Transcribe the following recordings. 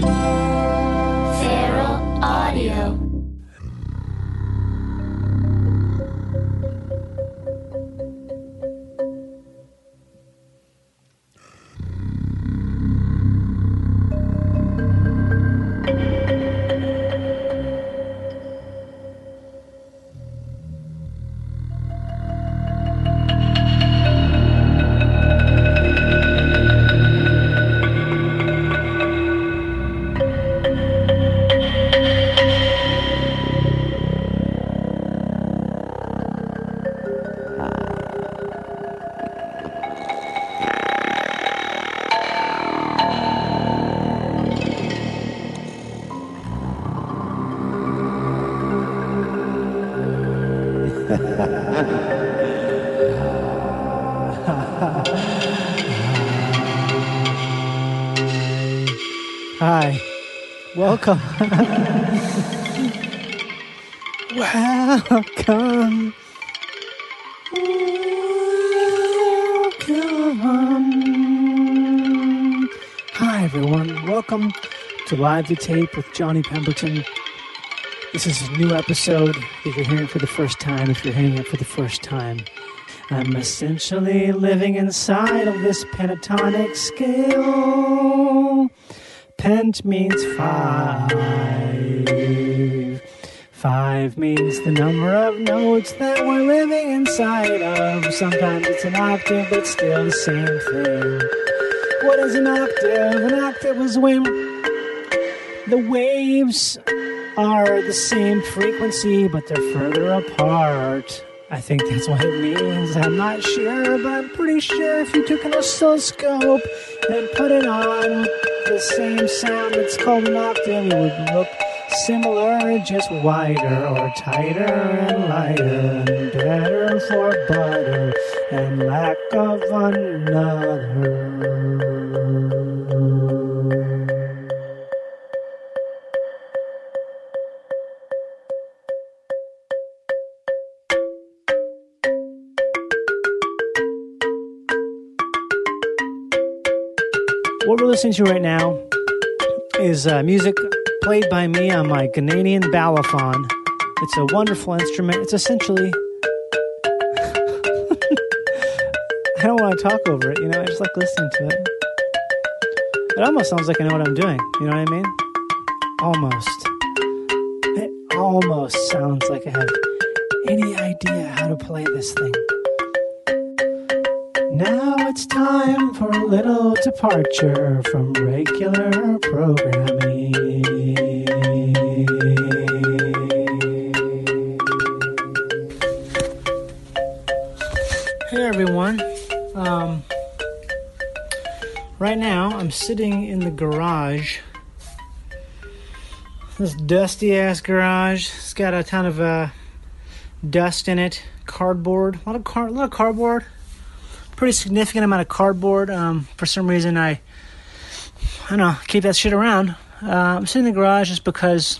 Feral Welcome. Welcome. Hi, everyone. Welcome to Live to Tape with Johnny Pemberton. This is a new episode. If you're hearing it for the first time, if you're hearing it for the first time, I'm essentially living inside of this pentatonic scale. Pent means five. Five means the number of notes that we're living inside of. Sometimes it's an octave, but still the same thing. What is an octave? An octave is when the waves are the same frequency, but they're further apart. I think that's what it means. I'm not sure, but I'm pretty sure if you took an oscilloscope and put it on the same sound It's called an octave, it would look similar, just wider or tighter and lighter and better for butter and lack of another. Listening to right now is uh, music played by me on my Ghanaian balafon. It's a wonderful instrument. It's essentially. I don't want to talk over it, you know, I just like listening to it. It almost sounds like I know what I'm doing, you know what I mean? Almost. It almost sounds like I have any idea how to play this thing. Now it's time for a little departure from regular programming. Hey everyone. Um, right now I'm sitting in the garage. This dusty ass garage. It's got a ton of uh, dust in it. Cardboard. A lot of car- a lot of cardboard pretty significant amount of cardboard. Um, for some reason, I I don't know keep that shit around. Uh, I'm sitting in the garage just because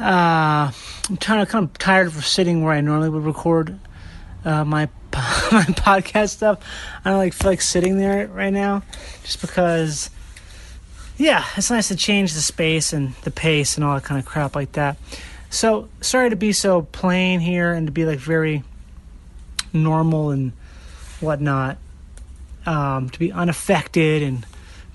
uh, I'm kind of kind of tired of sitting where I normally would record uh, my my podcast stuff. I don't like feel like sitting there right now, just because. Yeah, it's nice to change the space and the pace and all that kind of crap like that. So sorry to be so plain here and to be like very normal and whatnot, um, to be unaffected and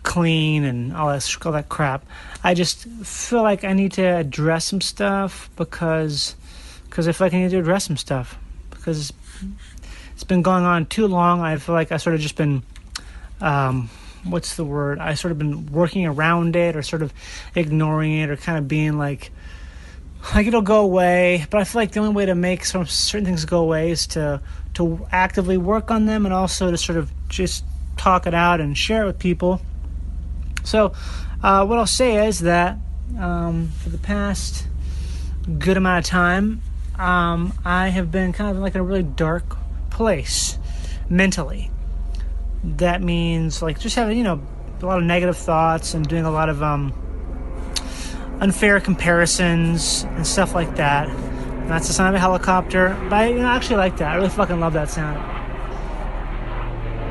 clean and all that all that crap. I just feel like I need to address some stuff because because I feel like I need to address some stuff because it's been going on too long. I feel like I sort of just been um, what's the word? I sort of been working around it or sort of ignoring it or kind of being like like it'll go away. But I feel like the only way to make some certain things go away is to to actively work on them and also to sort of just talk it out and share it with people. So, uh, what I'll say is that um, for the past good amount of time, um, I have been kind of like in a really dark place mentally. That means like just having you know a lot of negative thoughts and doing a lot of um, unfair comparisons and stuff like that. And that's the sound of a helicopter. But I you know, actually like that. I really fucking love that sound.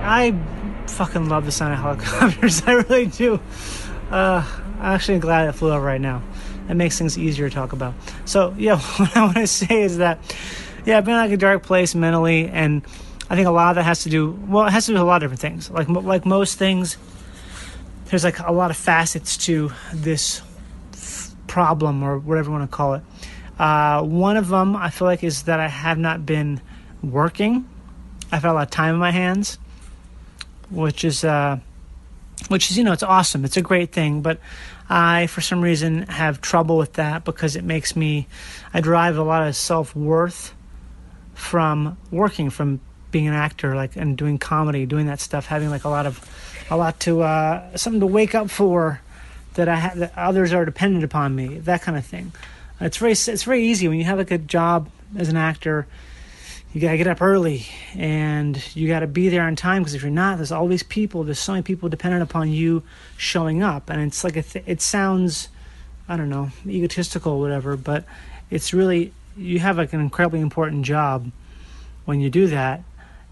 I fucking love the sound of helicopters. I really do. Uh, I'm actually glad it flew over right now. It makes things easier to talk about. So, yeah, what I want to say is that, yeah, I've been in like a dark place mentally, and I think a lot of that has to do, well, it has to do with a lot of different things. Like, like most things, there's like a lot of facets to this problem or whatever you want to call it. Uh, one of them I feel like is that I have not been working. I've had a lot of time in my hands, which is uh, which is you know it's awesome. It's a great thing, but I for some reason have trouble with that because it makes me I derive a lot of self worth from working, from being an actor, like and doing comedy, doing that stuff, having like a lot of a lot to uh, something to wake up for that I ha- that others are dependent upon me, that kind of thing. It's very it's very easy when you have a good job as an actor. You gotta get up early and you gotta be there on time because if you're not, there's all these people. There's so many people dependent upon you showing up, and it's like th- it sounds, I don't know, egotistical or whatever, but it's really you have like an incredibly important job when you do that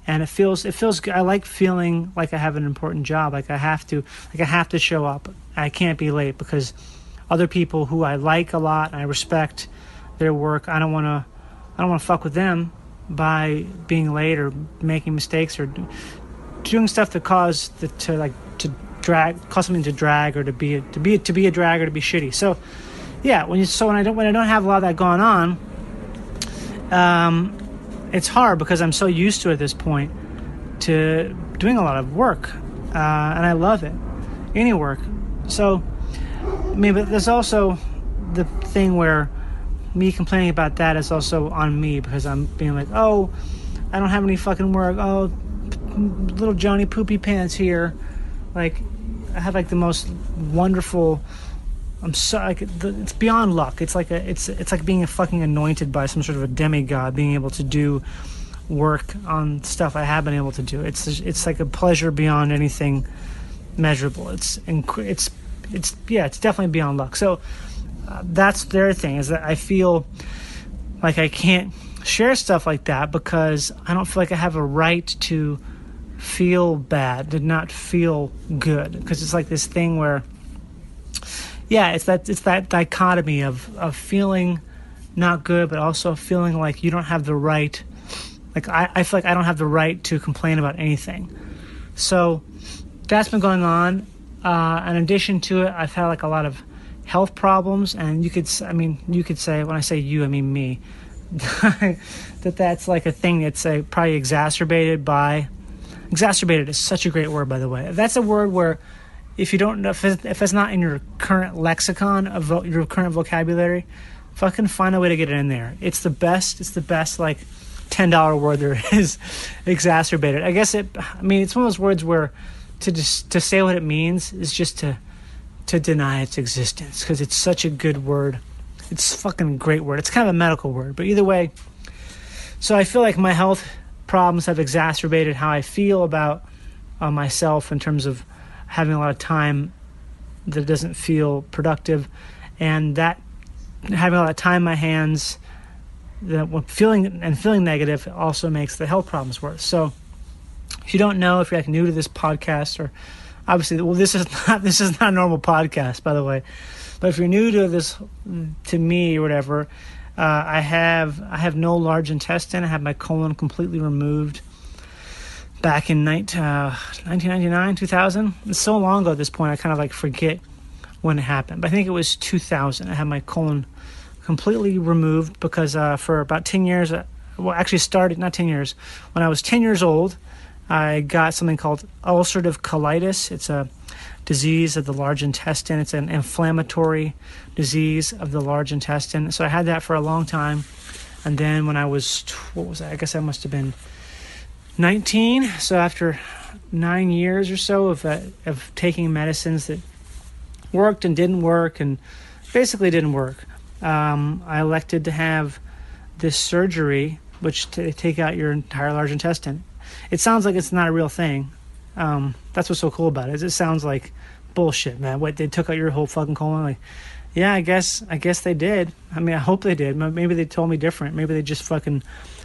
and it feels it feels I like feeling like I have an important job like I have to like I have to show up I can't be late because other people who I like a lot and I respect their work. I don't want to I don't want to fuck with them by being late or making mistakes or doing stuff that cause the, to like to drag cause something to drag or to be to be to be a drag or to be shitty. So yeah when you so when I don't when I don't have a lot of that going on um it's hard because I'm so used to at this point to doing a lot of work, uh, and I love it, any work. So, I mean, but there's also the thing where me complaining about that is also on me because I'm being like, oh, I don't have any fucking work. Oh, little Johnny poopy pants here. Like, I have like the most wonderful I'm so like it's beyond luck. It's like a it's it's like being fucking anointed by some sort of a demigod, being able to do work on stuff I have been able to do. It's it's like a pleasure beyond anything measurable. It's it's it's yeah, it's definitely beyond luck. So uh, that's their thing is that I feel like I can't share stuff like that because I don't feel like I have a right to feel bad, to not feel good because it's like this thing where yeah, it's that it's that dichotomy of of feeling not good, but also feeling like you don't have the right. Like I, I feel like I don't have the right to complain about anything. So that's been going on. Uh, in addition to it, I've had like a lot of health problems, and you could, I mean, you could say when I say you, I mean me. that that's like a thing that's uh, probably exacerbated by exacerbated is such a great word by the way that's a word where if you don't know if it's, if it's not in your current lexicon of vo- your current vocabulary, fucking find a way to get it in there. It's the best. It's the best like ten dollar word there is. exacerbated. I guess it. I mean, it's one of those words where to just to say what it means is just to to deny its existence because it's such a good word. It's fucking great word. It's kind of a medical word, but either way. So I feel like my health problems have exacerbated how I feel about uh, myself in terms of having a lot of time that doesn't feel productive, and that having a lot of time in my hands that feeling and feeling negative also makes the health problems worse. So if you don't know, if you're like new to this podcast or obviously well this is not this is not a normal podcast by the way. But if you're new to this to me or whatever, uh, I have I have no large intestine. I have my colon completely removed back in 19, uh, 1999, 2000. It's so long ago at this point, I kind of like forget when it happened. But I think it was 2000. I had my colon completely removed because uh, for about 10 years, uh, well, actually started, not 10 years, when I was 10 years old, I got something called ulcerative colitis. It's a disease of the large intestine. It's an inflammatory disease of the large intestine. So I had that for a long time. And then when I was, what was that? I guess I must have been 19. So after nine years or so of uh, of taking medicines that worked and didn't work, and basically didn't work, um, I elected to have this surgery, which to take out your entire large intestine. It sounds like it's not a real thing. Um, that's what's so cool about it. Is it sounds like bullshit, man. What they took out your whole fucking colon? Like, yeah, I guess I guess they did. I mean, I hope they did. Maybe they told me different. Maybe they just fucking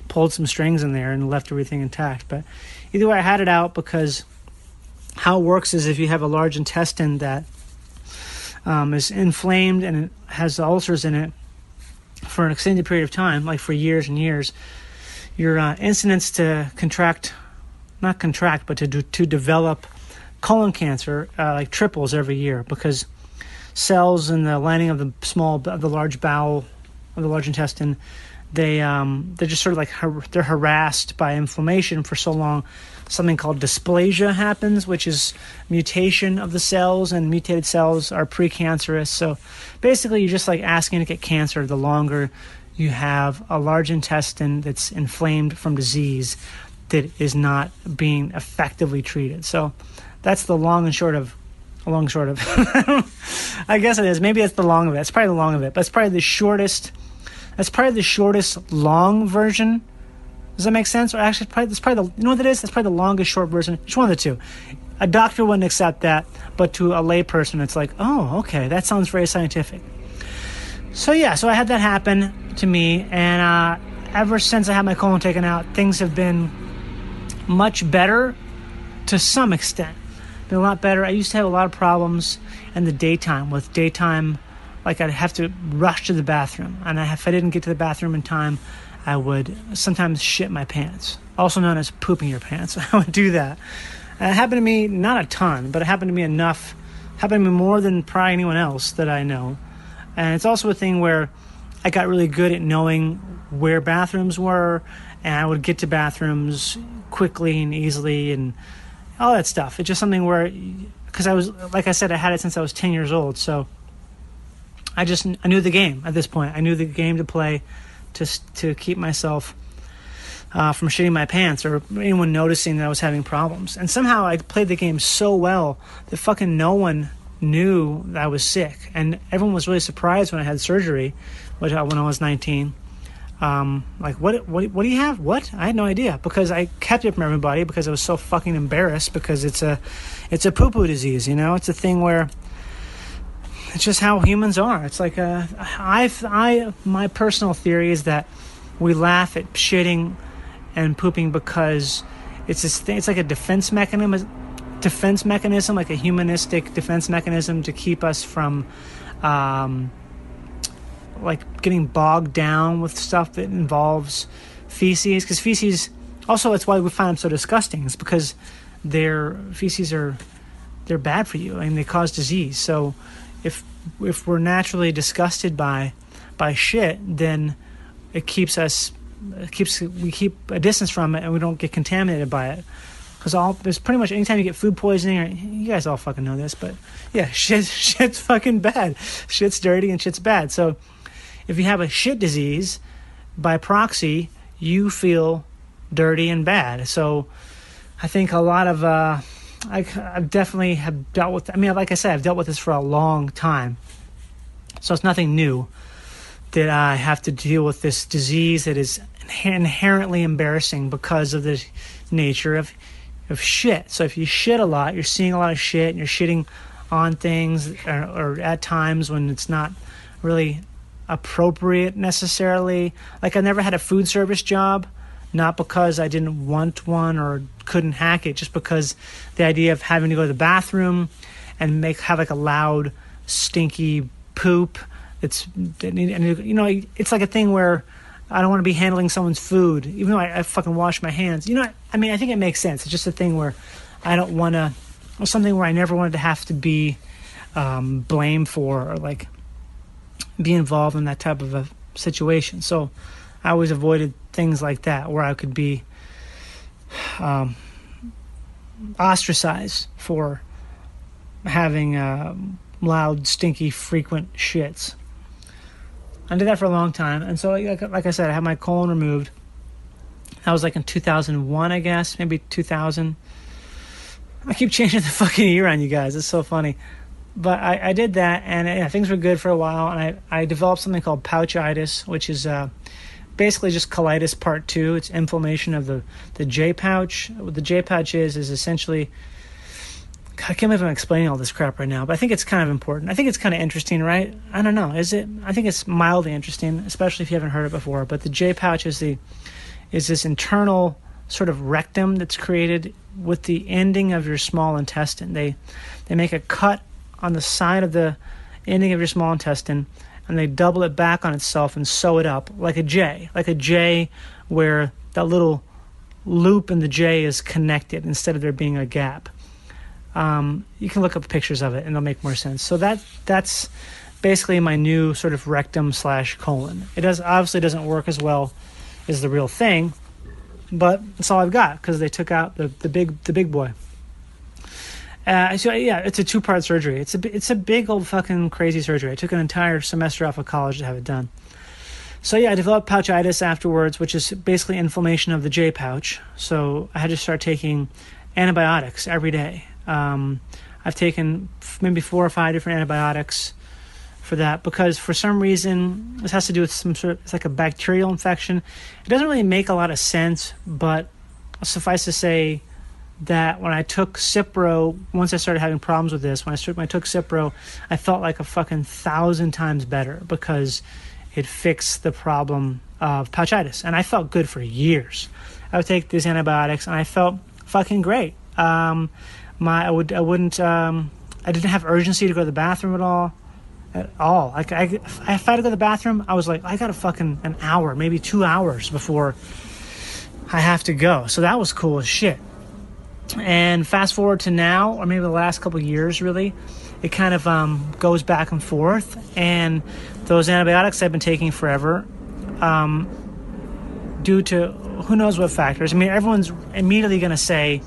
pulled some strings in there and left everything intact. But either way, I had it out because how it works is if you have a large intestine that um, is inflamed and it has ulcers in it for an extended period of time, like for years and years, your uh, incidence to contract, not contract, but to do, to develop colon cancer uh, like triples every year because cells in the lining of the small, of the large bowel, of the large intestine, they um, they're just sort of like har- they're harassed by inflammation for so long. Something called dysplasia happens, which is mutation of the cells, and mutated cells are precancerous. So basically, you're just like asking to get cancer the longer you have a large intestine that's inflamed from disease that is not being effectively treated. So that's the long and short of long short of I guess it is. Maybe it's the long of it. It's probably the long of it, but it's probably the shortest that's probably the shortest long version. Does that make sense? Or actually, probably, that's probably the you know what that is? That's probably the longest short version. It's one of the two. A doctor wouldn't accept that, but to a layperson, it's like, oh, okay, that sounds very scientific. So yeah, so I had that happen to me, and uh, ever since I had my colon taken out, things have been much better to some extent. Been a lot better. I used to have a lot of problems in the daytime with daytime like I'd have to rush to the bathroom, and if I didn't get to the bathroom in time, I would sometimes shit my pants, also known as pooping your pants. I would do that. It happened to me not a ton, but it happened to me enough. Happened to me more than probably anyone else that I know. And it's also a thing where I got really good at knowing where bathrooms were, and I would get to bathrooms quickly and easily, and all that stuff. It's just something where, because I was, like I said, I had it since I was 10 years old, so I just I knew the game at this point. I knew the game to play to to keep myself uh, from shitting my pants or anyone noticing that I was having problems. And somehow I played the game so well that fucking no one knew that I was sick, and everyone was really surprised when I had surgery, which uh, when I was 19. Um, like what, what what do you have? What? I had no idea because I kept it from everybody because I was so fucking embarrassed because it's a it's a poo poo disease, you know. It's a thing where it's just how humans are. It's like a, uh, I, I, my personal theory is that we laugh at shitting and pooping because it's this thing, it's like a defense mechanism, defense mechanism, like a humanistic defense mechanism to keep us from, um, like getting bogged down with stuff that involves feces. Because feces, also, that's why we find them so disgusting. It's because their feces are they're bad for you and they cause disease. So if if we're naturally disgusted by by shit, then it keeps us it keeps we keep a distance from it and we don't get contaminated by it. Because all there's pretty much anytime you get food poisoning, or you guys all fucking know this, but yeah, shit shit's fucking bad. Shit's dirty and shit's bad. So if you have a shit disease, by proxy, you feel dirty and bad. So I think a lot of uh, I, I definitely have dealt with. I mean, like I said, I've dealt with this for a long time, so it's nothing new that I have to deal with this disease that is inherently embarrassing because of the nature of of shit. So if you shit a lot, you're seeing a lot of shit, and you're shitting on things, or, or at times when it's not really appropriate necessarily. Like I never had a food service job not because I didn't want one or couldn't hack it, just because the idea of having to go to the bathroom and make have like a loud, stinky poop. It's and you know it's like a thing where I don't want to be handling someone's food, even though I, I fucking wash my hands. You know, I mean, I think it makes sense. It's just a thing where I don't want to, or something where I never wanted to have to be um, blamed for or like be involved in that type of a situation. So I always avoided things like that where I could be um, ostracized for having uh, loud, stinky, frequent shits. I did that for a long time, and so like, like I said, I had my colon removed. That was like in 2001, I guess, maybe 2000. I keep changing the fucking year on you guys. It's so funny. But I, I did that, and yeah, things were good for a while. And I, I developed something called pouchitis, which is uh, basically just colitis part two. It's inflammation of the, the J pouch. What the J pouch is, is essentially. I can't believe I'm explaining all this crap right now, but I think it's kind of important. I think it's kind of interesting, right? I don't know. Is it? I think it's mildly interesting, especially if you haven't heard it before. But the J pouch is the is this internal sort of rectum that's created with the ending of your small intestine. They they make a cut on the side of the ending of your small intestine, and they double it back on itself and sew it up like a J, like a J where that little loop in the J is connected instead of there being a gap. Um, you can look up pictures of it and it'll make more sense. So that that's basically my new sort of rectum slash colon. It does obviously doesn't work as well as the real thing, but that's all I've got because they took out the, the big the big boy. Uh, so yeah, it's a two part surgery. It's a it's a big old fucking crazy surgery. I took an entire semester off of college to have it done. So yeah, I developed pouchitis afterwards, which is basically inflammation of the J pouch. So I had to start taking antibiotics every day. Um, I've taken maybe four or five different antibiotics for that because for some reason this has to do with some sort of it's like a bacterial infection. It doesn't really make a lot of sense, but suffice to say that when I took Cipro, once I started having problems with this, when I started, when I took Cipro, I felt like a fucking thousand times better because it fixed the problem of pouchitis, and I felt good for years. I would take these antibiotics, and I felt fucking great. Um, my I would I wouldn't um, I didn't have urgency to go to the bathroom at all at all. Like I, if I had to go to the bathroom, I was like, I got a fucking an hour, maybe two hours before I have to go. So that was cool as shit. And fast forward to now, or maybe the last couple years, really, it kind of um, goes back and forth. And those antibiotics I've been taking forever, um, due to who knows what factors. I mean, everyone's immediately going to say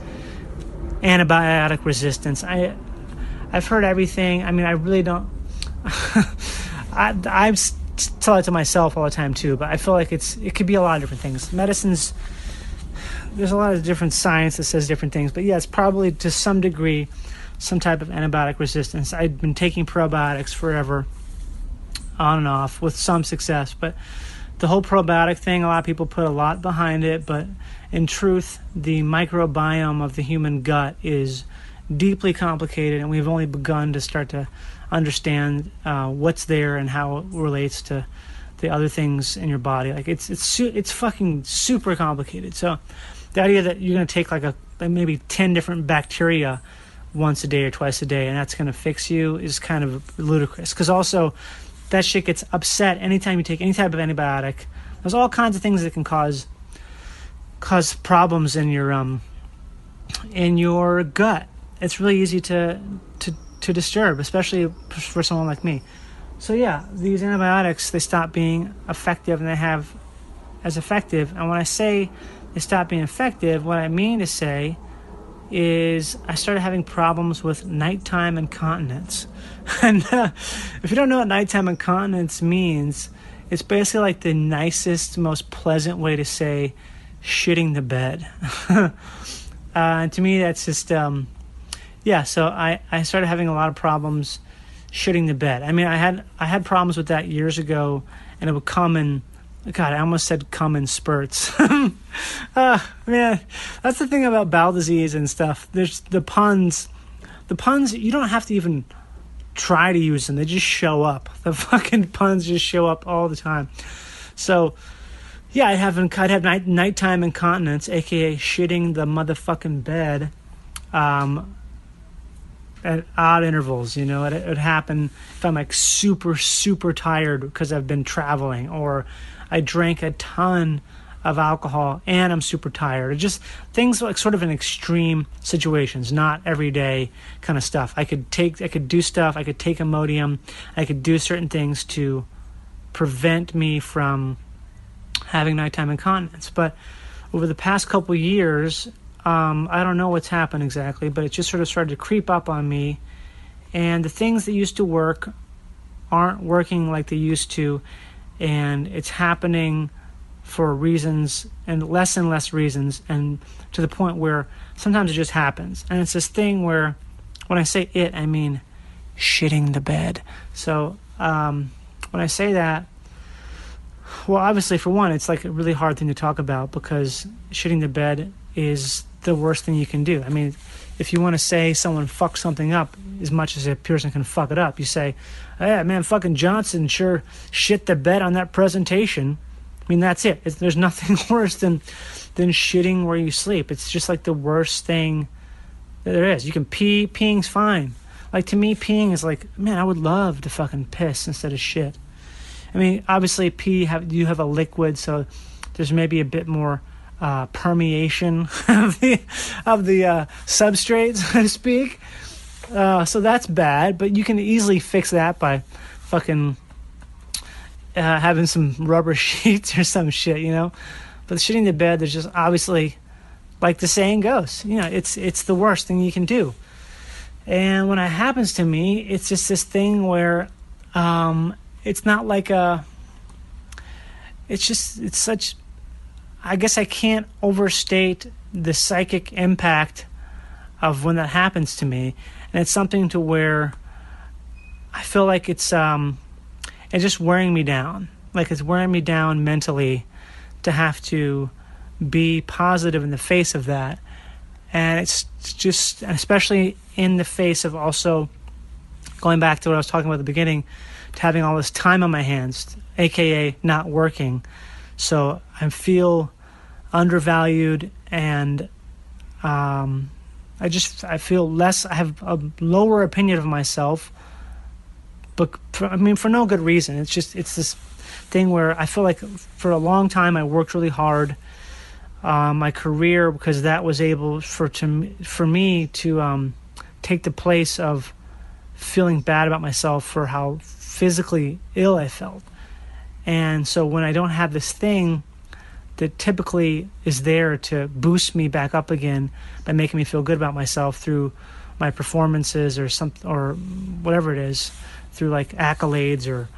antibiotic resistance. I, I've heard everything. I mean, I really don't. I, I tell it to myself all the time too, but I feel like it's it could be a lot of different things. Medicine's there's a lot of different science that says different things, but yeah, it's probably to some degree some type of antibiotic resistance. I've been taking probiotics forever, on and off, with some success, but the whole probiotic thing, a lot of people put a lot behind it, but in truth, the microbiome of the human gut is deeply complicated, and we've only begun to start to understand uh, what's there and how it relates to the other things in your body. Like it's it's it's fucking super complicated. So the idea that you're gonna take like a like maybe ten different bacteria once a day or twice a day and that's gonna fix you is kind of ludicrous. Because also that shit gets upset anytime you take any type of antibiotic. There's all kinds of things that can cause cause problems in your um in your gut. It's really easy to to to disturb, especially for someone like me. So yeah, these antibiotics they stop being effective and they have as effective. And when I say they stop being effective, what I mean to say is I started having problems with nighttime incontinence. and uh, if you don't know what nighttime incontinence means, it's basically like the nicest, most pleasant way to say shitting the bed. uh, and to me, that's just um, yeah, so I, I started having a lot of problems shitting the bed. I mean, I had I had problems with that years ago, and it would come in. God, I almost said come in spurts. uh, man, that's the thing about bowel disease and stuff. There's the puns. The puns you don't have to even try to use them; they just show up. The fucking puns just show up all the time. So, yeah, I'd have I'd have night nighttime incontinence, aka shitting the motherfucking bed. Um, at odd intervals. You know, it, it would happen if I'm like super, super tired because I've been traveling, or I drank a ton of alcohol and I'm super tired. Just things like sort of in extreme situations, not everyday kind of stuff. I could take, I could do stuff. I could take Imodium. I could do certain things to prevent me from having nighttime incontinence. But over the past couple years, um, I don't know what's happened exactly, but it just sort of started to creep up on me. And the things that used to work aren't working like they used to. And it's happening for reasons and less and less reasons. And to the point where sometimes it just happens. And it's this thing where when I say it, I mean shitting the bed. So um, when I say that, well, obviously, for one, it's like a really hard thing to talk about because shitting the bed is the worst thing you can do. I mean, if you want to say someone fucked something up as much as a person can fuck it up, you say, "Yeah, man, fucking Johnson sure shit the bed on that presentation." I mean, that's it. It's, there's nothing worse than than shitting where you sleep. It's just like the worst thing there is. You can pee, peeing's fine. Like to me, peeing is like, man, I would love to fucking piss instead of shit. I mean, obviously, pee have you have a liquid, so there's maybe a bit more uh, permeation of the of the uh, substrate, so to speak. Uh, so that's bad, but you can easily fix that by fucking uh, having some rubber sheets or some shit, you know. But shitting the bed, there's just obviously, like the saying goes, you know, it's it's the worst thing you can do. And when it happens to me, it's just this thing where um, it's not like a. It's just it's such. I guess I can't overstate the psychic impact of when that happens to me, and it's something to where I feel like it's um, it's just wearing me down. Like it's wearing me down mentally to have to be positive in the face of that. And it's just, especially in the face of also going back to what I was talking about at the beginning, to having all this time on my hands, aka not working. So I feel undervalued and um, I just I feel less. I have a lower opinion of myself, but for, I mean for no good reason. It's just it's this thing where I feel like for a long time I worked really hard. Uh, my career because that was able for to for me to um, take the place of feeling bad about myself for how physically ill I felt. And so when I don't have this thing that typically is there to boost me back up again by making me feel good about myself through my performances or some or whatever it is, through like accolades or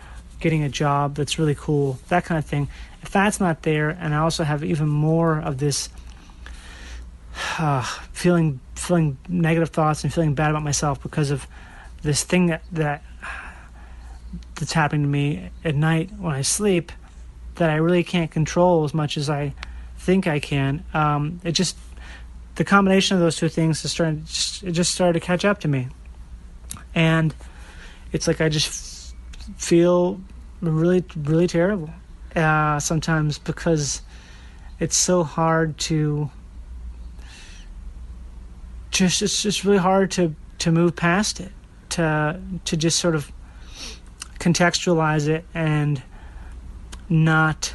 getting a job that's really cool, that kind of thing. If that's not there, and I also have even more of this uh, feeling feeling negative thoughts and feeling bad about myself because of this thing that that that's happening to me at night when I sleep that I really can't control as much as I think I can. Um, it just the combination of those two things is starting. Just, it just started to catch up to me, and it's like I just f- feel really, really terrible uh, sometimes because it's so hard to just it's just really hard to to move past it to to just sort of contextualize it and not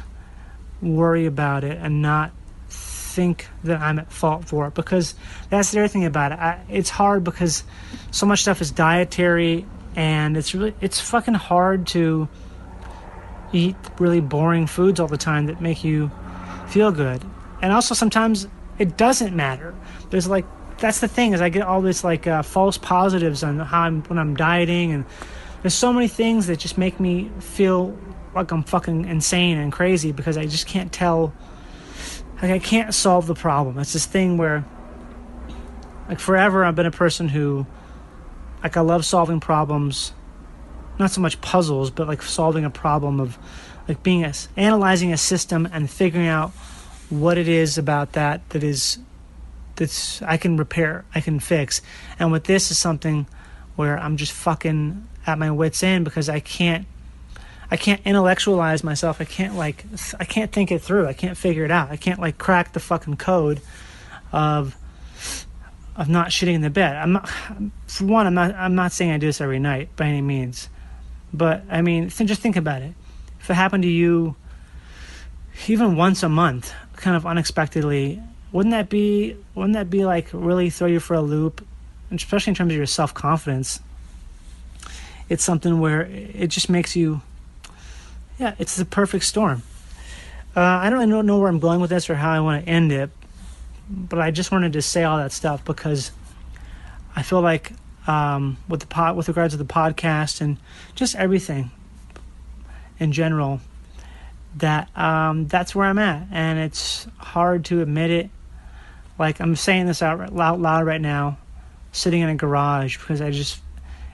worry about it and not think that I'm at fault for it because that's the other thing about it. I, it's hard because so much stuff is dietary and it's really it's fucking hard to eat really boring foods all the time that make you feel good. And also sometimes it doesn't matter. There's like that's the thing is I get all this like uh, false positives on how I'm when I'm dieting and there's so many things that just make me feel like I'm fucking insane and crazy because I just can't tell like I can't solve the problem. It's this thing where like forever I've been a person who like I love solving problems not so much puzzles, but like solving a problem of like being a, analyzing a system and figuring out what it is about that that is that's I can repair, I can fix. And with this is something where I'm just fucking at my wits end because I can't I can't intellectualize myself. I can't like I can't think it through. I can't figure it out. I can't like crack the fucking code of of not shitting in the bed. I'm not for one. I'm not. I'm not saying I do this every night by any means. But I mean, just think about it. If it happened to you even once a month, kind of unexpectedly, wouldn't that be wouldn't that be like really throw you for a loop, especially in terms of your self confidence? It's something where it just makes you, yeah, it's the perfect storm. Uh, I don't really know where I'm going with this or how I want to end it, but I just wanted to say all that stuff because I feel like um, with the pod, with regards to the podcast and just everything in general. That um, that's where I'm at, and it's hard to admit it. Like I'm saying this out loud, loud right now, sitting in a garage because I just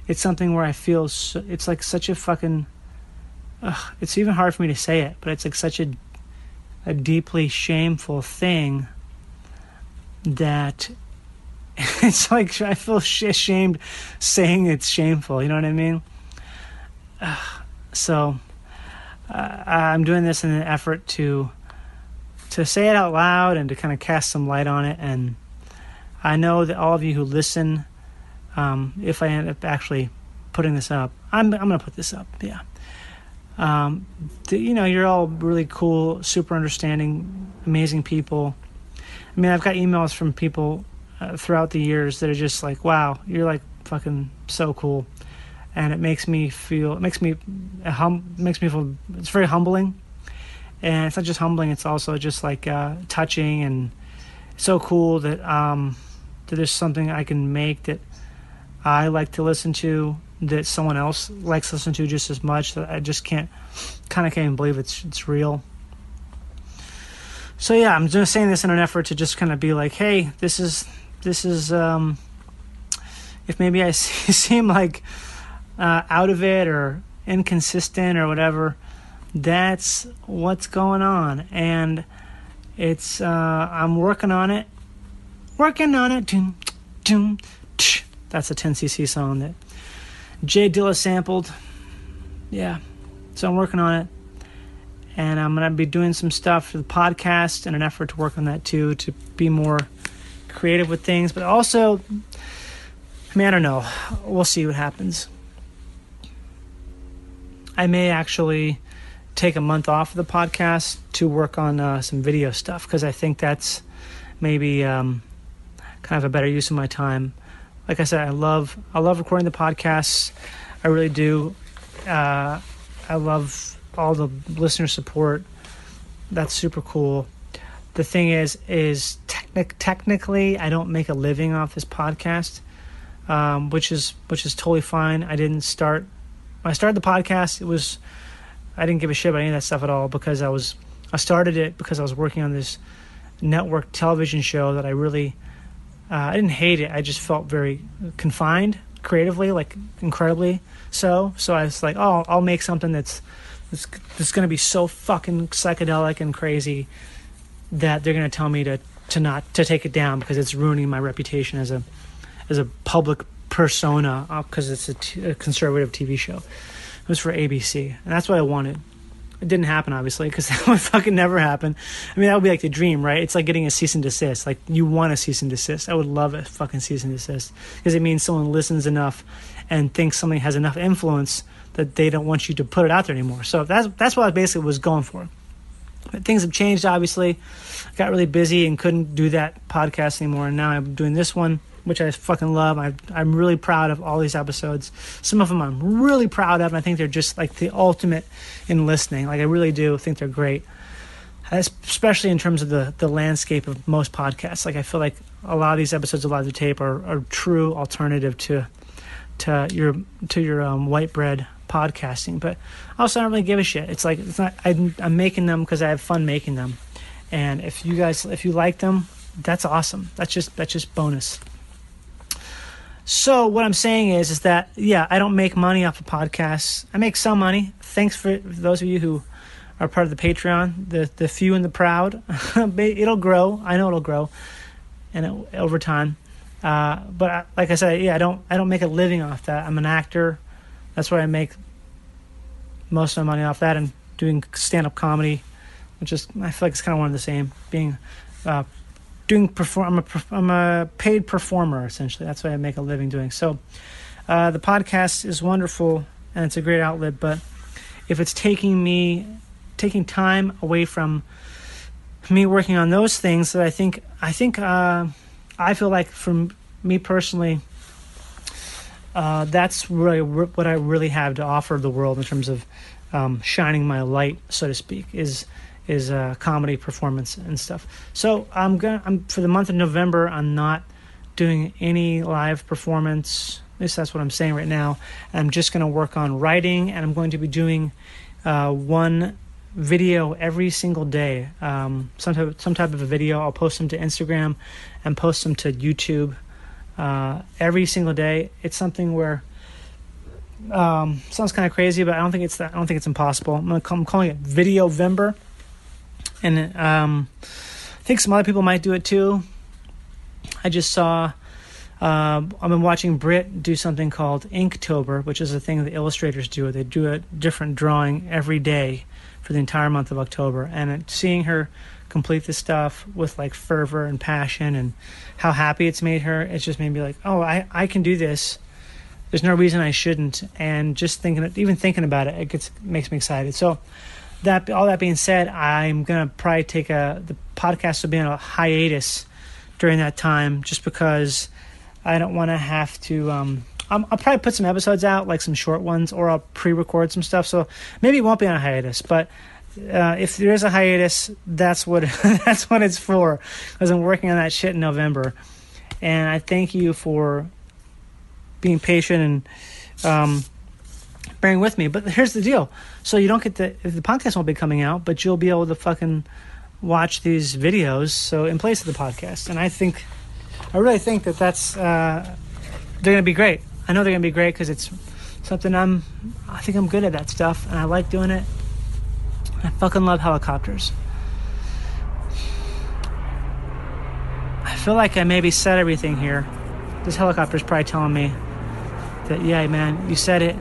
it's something where I feel so, it's like such a fucking. Ugh, it's even hard for me to say it, but it's like such a a deeply shameful thing that it's like I feel ashamed saying it's shameful. You know what I mean? so uh, I'm doing this in an effort to to say it out loud and to kind of cast some light on it. And I know that all of you who listen um, if I end up actually putting this up. I'm I'm gonna put this up. Yeah. Um, the, you know, you're all really cool, super understanding, amazing people. I mean, I've got emails from people uh, throughout the years that are just like, "Wow, you're like fucking so cool," and it makes me feel, it makes me, hum, makes me feel. It's very humbling, and it's not just humbling; it's also just like uh, touching and so cool that um, that there's something I can make that I like to listen to that someone else likes to listen to just as much I just can't kind of can't even believe it's it's real. So yeah, I'm just saying this in an effort to just kind of be like, hey, this is this is um, if maybe I seem like uh, out of it or inconsistent or whatever, that's what's going on, and it's uh, I'm working on it, working on it. Doom, doom. That's a 10cc song that Jay Dilla sampled. Yeah, so I'm working on it. And I'm going to be doing some stuff for the podcast in an effort to work on that too, to be more creative with things. But also, I mean, I don't know. We'll see what happens. I may actually take a month off of the podcast to work on uh, some video stuff because I think that's maybe um, kind of a better use of my time like I said, I love I love recording the podcasts. I really do. Uh, I love all the listener support. That's super cool. The thing is, is technic- technically, I don't make a living off this podcast, um, which is which is totally fine. I didn't start. When I started the podcast, it was I didn't give a shit about any of that stuff at all because I was I started it because I was working on this network television show that I really uh, I didn't hate it. I just felt very confined creatively, like incredibly so. So I was like, oh, I'll make something that's that's, that's going to be so fucking psychedelic and crazy that they're going to tell me to to not to take it down because it's ruining my reputation as a as a public persona because uh, it's a, t- a conservative TV show. It was for ABC, and that's what I wanted. It didn't happen, obviously, because that would fucking never happen. I mean, that would be like the dream, right? It's like getting a cease and desist. Like, you want a cease and desist. I would love a fucking cease and desist because it means someone listens enough and thinks something has enough influence that they don't want you to put it out there anymore. So that's that's what I basically was going for. But things have changed, obviously. I got really busy and couldn't do that podcast anymore, and now I'm doing this one which I fucking love. I, I'm really proud of all these episodes. Some of them I'm really proud of, and I think they're just like the ultimate in listening. Like I really do think they're great, especially in terms of the the landscape of most podcasts. Like I feel like a lot of these episodes of Live to Tape are, are true alternative to to your to your um, white bread podcasting. But also, I don't really give a shit. It's like it's not. I'm, I'm making them because I have fun making them, and if you guys if you like them, that's awesome. That's just that's just bonus. So what I'm saying is, is that yeah, I don't make money off of podcasts. I make some money. Thanks for those of you who are part of the Patreon, the the few and the proud. it'll grow. I know it'll grow, and it, over time. Uh, but I, like I said, yeah, I don't I don't make a living off that. I'm an actor. That's where I make most of my money off that, and doing stand up comedy, which is I feel like it's kind of one of the same. Being uh, doing perform. I'm a, I'm a paid performer essentially. That's what I make a living doing. So uh, the podcast is wonderful and it's a great outlet. But if it's taking me taking time away from me working on those things, that I think I think uh, I feel like for me personally. Uh, that's really what I really have to offer the world in terms of um, shining my light, so to speak, is is a comedy performance and stuff. So I'm gonna I'm for the month of November I'm not doing any live performance. At least that's what I'm saying right now. I'm just gonna work on writing and I'm going to be doing uh, one video every single day. Um, some type some type of a video. I'll post them to Instagram and post them to YouTube uh, every single day. It's something where um, sounds kind of crazy, but I don't think it's that. I don't think it's impossible. I'm, gonna, I'm calling it Video Vember and um, I think some other people might do it too. I just saw Um, I've been watching Britt do something called Inktober, which is a thing the illustrators do. They do a different drawing every day for the entire month of October, and seeing her complete this stuff with like fervor and passion and how happy it's made her, it's just made me like, oh, I I can do this. There's no reason I shouldn't, and just thinking, even thinking about it, it gets makes me excited. So that all that being said, I'm gonna probably take a the podcast will be on a hiatus during that time, just because I don't want to have to. Um, i will probably put some episodes out, like some short ones, or I'll pre-record some stuff. So maybe it won't be on a hiatus, but uh, if there is a hiatus, that's what that's what it's for. Because I'm working on that shit in November, and I thank you for being patient and um, bearing with me. But here's the deal: so you don't get the the podcast won't be coming out, but you'll be able to fucking watch these videos. So in place of the podcast, and I think I really think that that's uh, they're gonna be great. I know they're gonna be great because it's something I'm. I think I'm good at that stuff, and I like doing it. I fucking love helicopters. I feel like I maybe said everything here. This helicopter's probably telling me that, yeah, man, you said it.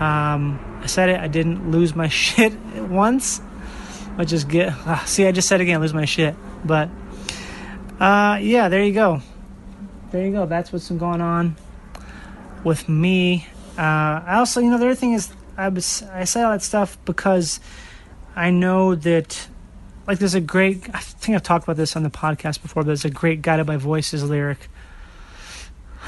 Um, I said it. I didn't lose my shit once. I just get. Uh, see, I just said again, lose my shit. But uh, yeah, there you go. There you go. That's what's been going on with me. Uh, I also, you know, the other thing is, I was I said all that stuff because I know that, like, there's a great. I think I've talked about this on the podcast before. But there's a great "Guided by Voices" lyric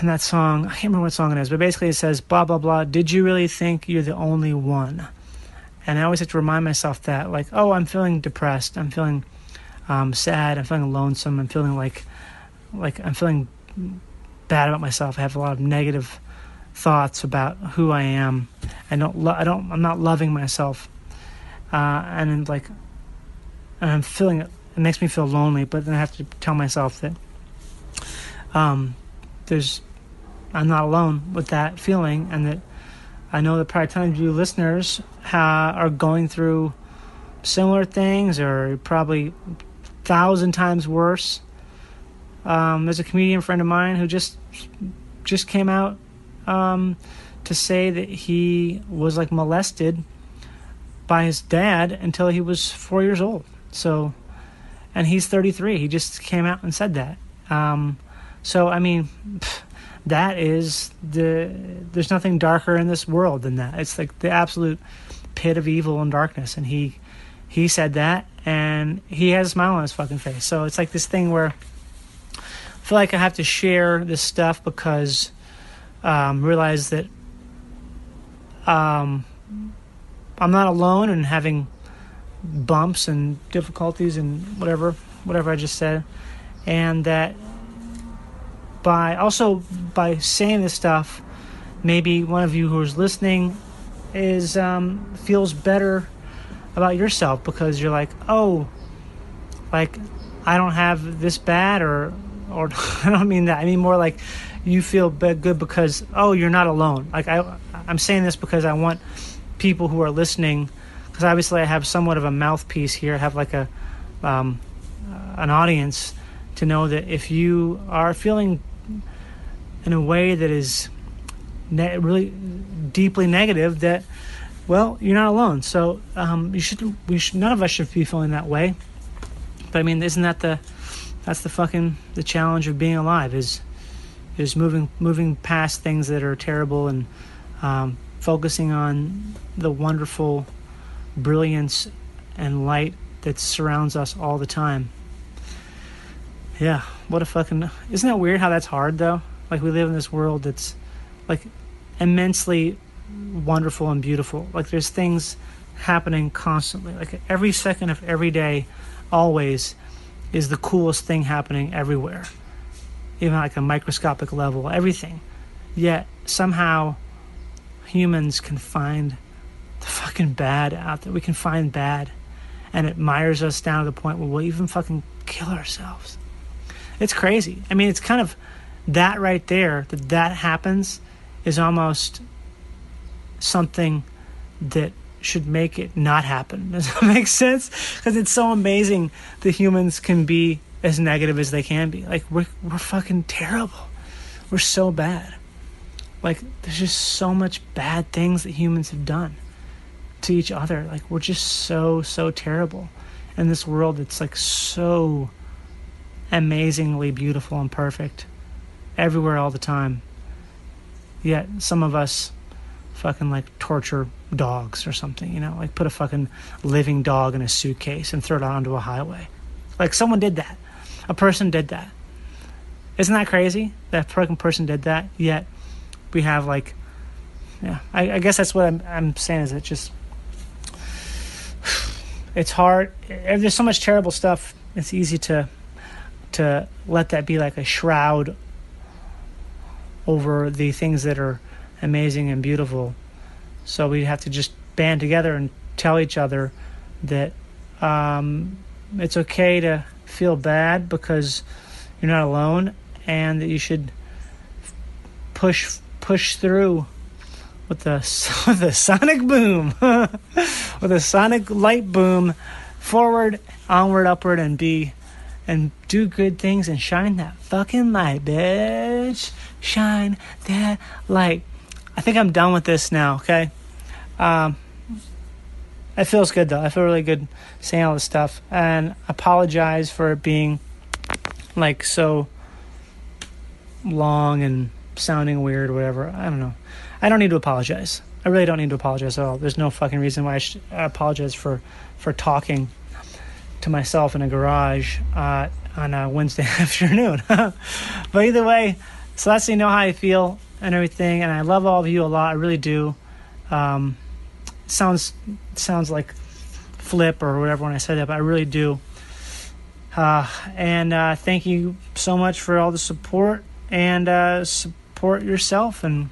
that song. I can't remember what song it is, but basically it says, "Blah blah blah." Did you really think you're the only one? And I always have to remind myself that, like, oh, I'm feeling depressed. I'm feeling um, sad. I'm feeling lonesome. I'm feeling like, like I'm feeling bad about myself. I have a lot of negative thoughts about who I am. I don't. Lo- I don't. I'm not loving myself. Uh, and like, and I'm feeling it. It makes me feel lonely. But then I have to tell myself that um, there's. I'm not alone with that feeling, and that I know that probably tons of you listeners ha- are going through similar things, or probably thousand times worse. Um, there's a comedian friend of mine who just just came out um, to say that he was like molested by his dad until he was four years old. So, and he's 33. He just came out and said that. Um, so I mean, that is the there's nothing darker in this world than that. It's like the absolute pit of evil and darkness, and he he said that, and he has a smile on his fucking face. So it's like this thing where I feel like I have to share this stuff because um, realize that um, I'm not alone in having bumps and difficulties and whatever whatever I just said, and that by also by saying this stuff, maybe one of you who is listening is um, feels better about yourself because you're like, oh, like I don't have this bad, or or I don't mean that. I mean more like you feel good because oh, you're not alone. Like I, I'm saying this because I want people who are listening, because obviously I have somewhat of a mouthpiece here. I have like a um, an audience to know that if you are feeling in a way that is ne- really deeply negative, that well, you're not alone. So um, you should. We should. None of us should be feeling that way. But I mean, isn't that the? That's the fucking the challenge of being alive is is moving moving past things that are terrible and um, focusing on the wonderful brilliance and light that surrounds us all the time. Yeah, what a fucking isn't that weird how that's hard though? Like we live in this world that's like immensely wonderful and beautiful. Like there's things happening constantly. Like every second of every day, always is the coolest thing happening everywhere. Even like a microscopic level, everything. Yet somehow humans can find the fucking bad out there. We can find bad. And it mires us down to the point where we'll even fucking kill ourselves. It's crazy. I mean, it's kind of that right there, that that happens is almost something that should make it not happen. Does that make sense? Because it's so amazing that humans can be as negative as they can be. Like we're we're fucking terrible. we're so bad. Like, there's just so much bad things that humans have done to each other. Like, we're just so, so terrible in this world that's like so amazingly beautiful and perfect everywhere all the time. Yet, some of us fucking like torture dogs or something, you know, like put a fucking living dog in a suitcase and throw it onto a highway. Like, someone did that. A person did that. Isn't that crazy? That fucking person did that, yet we have like, yeah. I, I guess that's what I'm, I'm saying. Is it just it's hard. There's so much terrible stuff, it's easy to to let that be like a shroud over the things that are amazing and beautiful. So we have to just band together and tell each other that um, it's okay to feel bad because you're not alone, and that you should push push through with the with the sonic boom, with a sonic light boom, forward, onward, upward, and be, and do good things and shine that fucking light, bitch. Shine that light. I think I'm done with this now. Okay. Um, it feels good though. I feel really good saying all this stuff, and apologize for it being like so long and sounding weird or whatever. I don't know. I don't need to apologize. I really don't need to apologize at all. There's no fucking reason why I should apologize for for talking to myself in a garage uh, on a Wednesday afternoon. but either way, so that's you know how I feel and everything, and I love all of you a lot. I really do. Um, sounds sounds like flip or whatever when I say that, but I really do. Uh, and uh, thank you so much for all the support and uh, support yourself and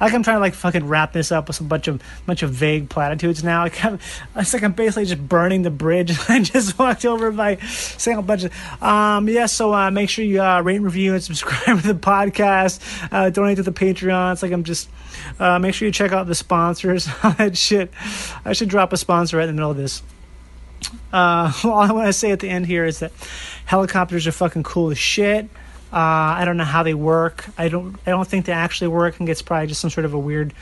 like I'm trying to like fucking wrap this up with a bunch of bunch of vague platitudes now. Like I'm, it's like I'm basically just burning the bridge. I just walked over by saying a bunch of um yeah. So uh, make sure you uh, rate and review and subscribe to the podcast. Uh, donate to the Patreon. It's like I'm just uh, make sure you check out the sponsors. All that shit. I should drop a sponsor right in the middle of this. Uh, all I want to say at the end here is that helicopters are fucking cool as shit. Uh, I don't know how they work. I don't. I don't think they actually work. I think it's probably just some sort of a weird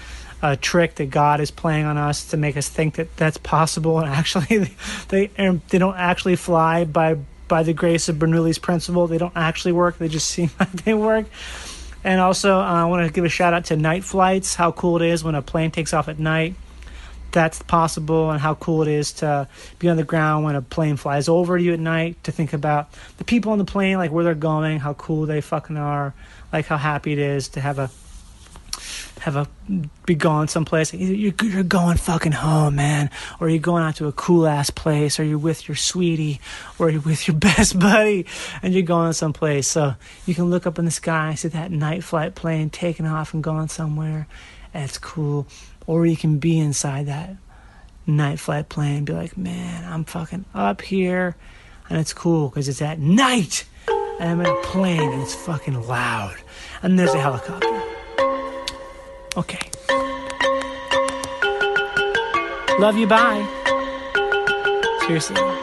uh, trick that God is playing on us to make us think that that's possible. And actually, they they, don't actually fly by by the grace of Bernoulli's principle. They don't actually work. They just seem like they work. And also, uh, I want to give a shout out to night flights. How cool it is when a plane takes off at night that's possible and how cool it is to be on the ground when a plane flies over you at night to think about the people on the plane like where they're going how cool they fucking are like how happy it is to have a have a be going someplace. You're, you're going fucking home man. Or you're going out to a cool ass place. Or you're with your sweetie. Or you're with your best buddy. And you're going someplace. So you can look up in the sky and see that night flight plane taking off and going somewhere. And it's cool or you can be inside that night flight plane and be like, man, I'm fucking up here. And it's cool because it's at night. And I'm in a plane and it's fucking loud. And there's a helicopter. Okay. Love you, bye. Seriously.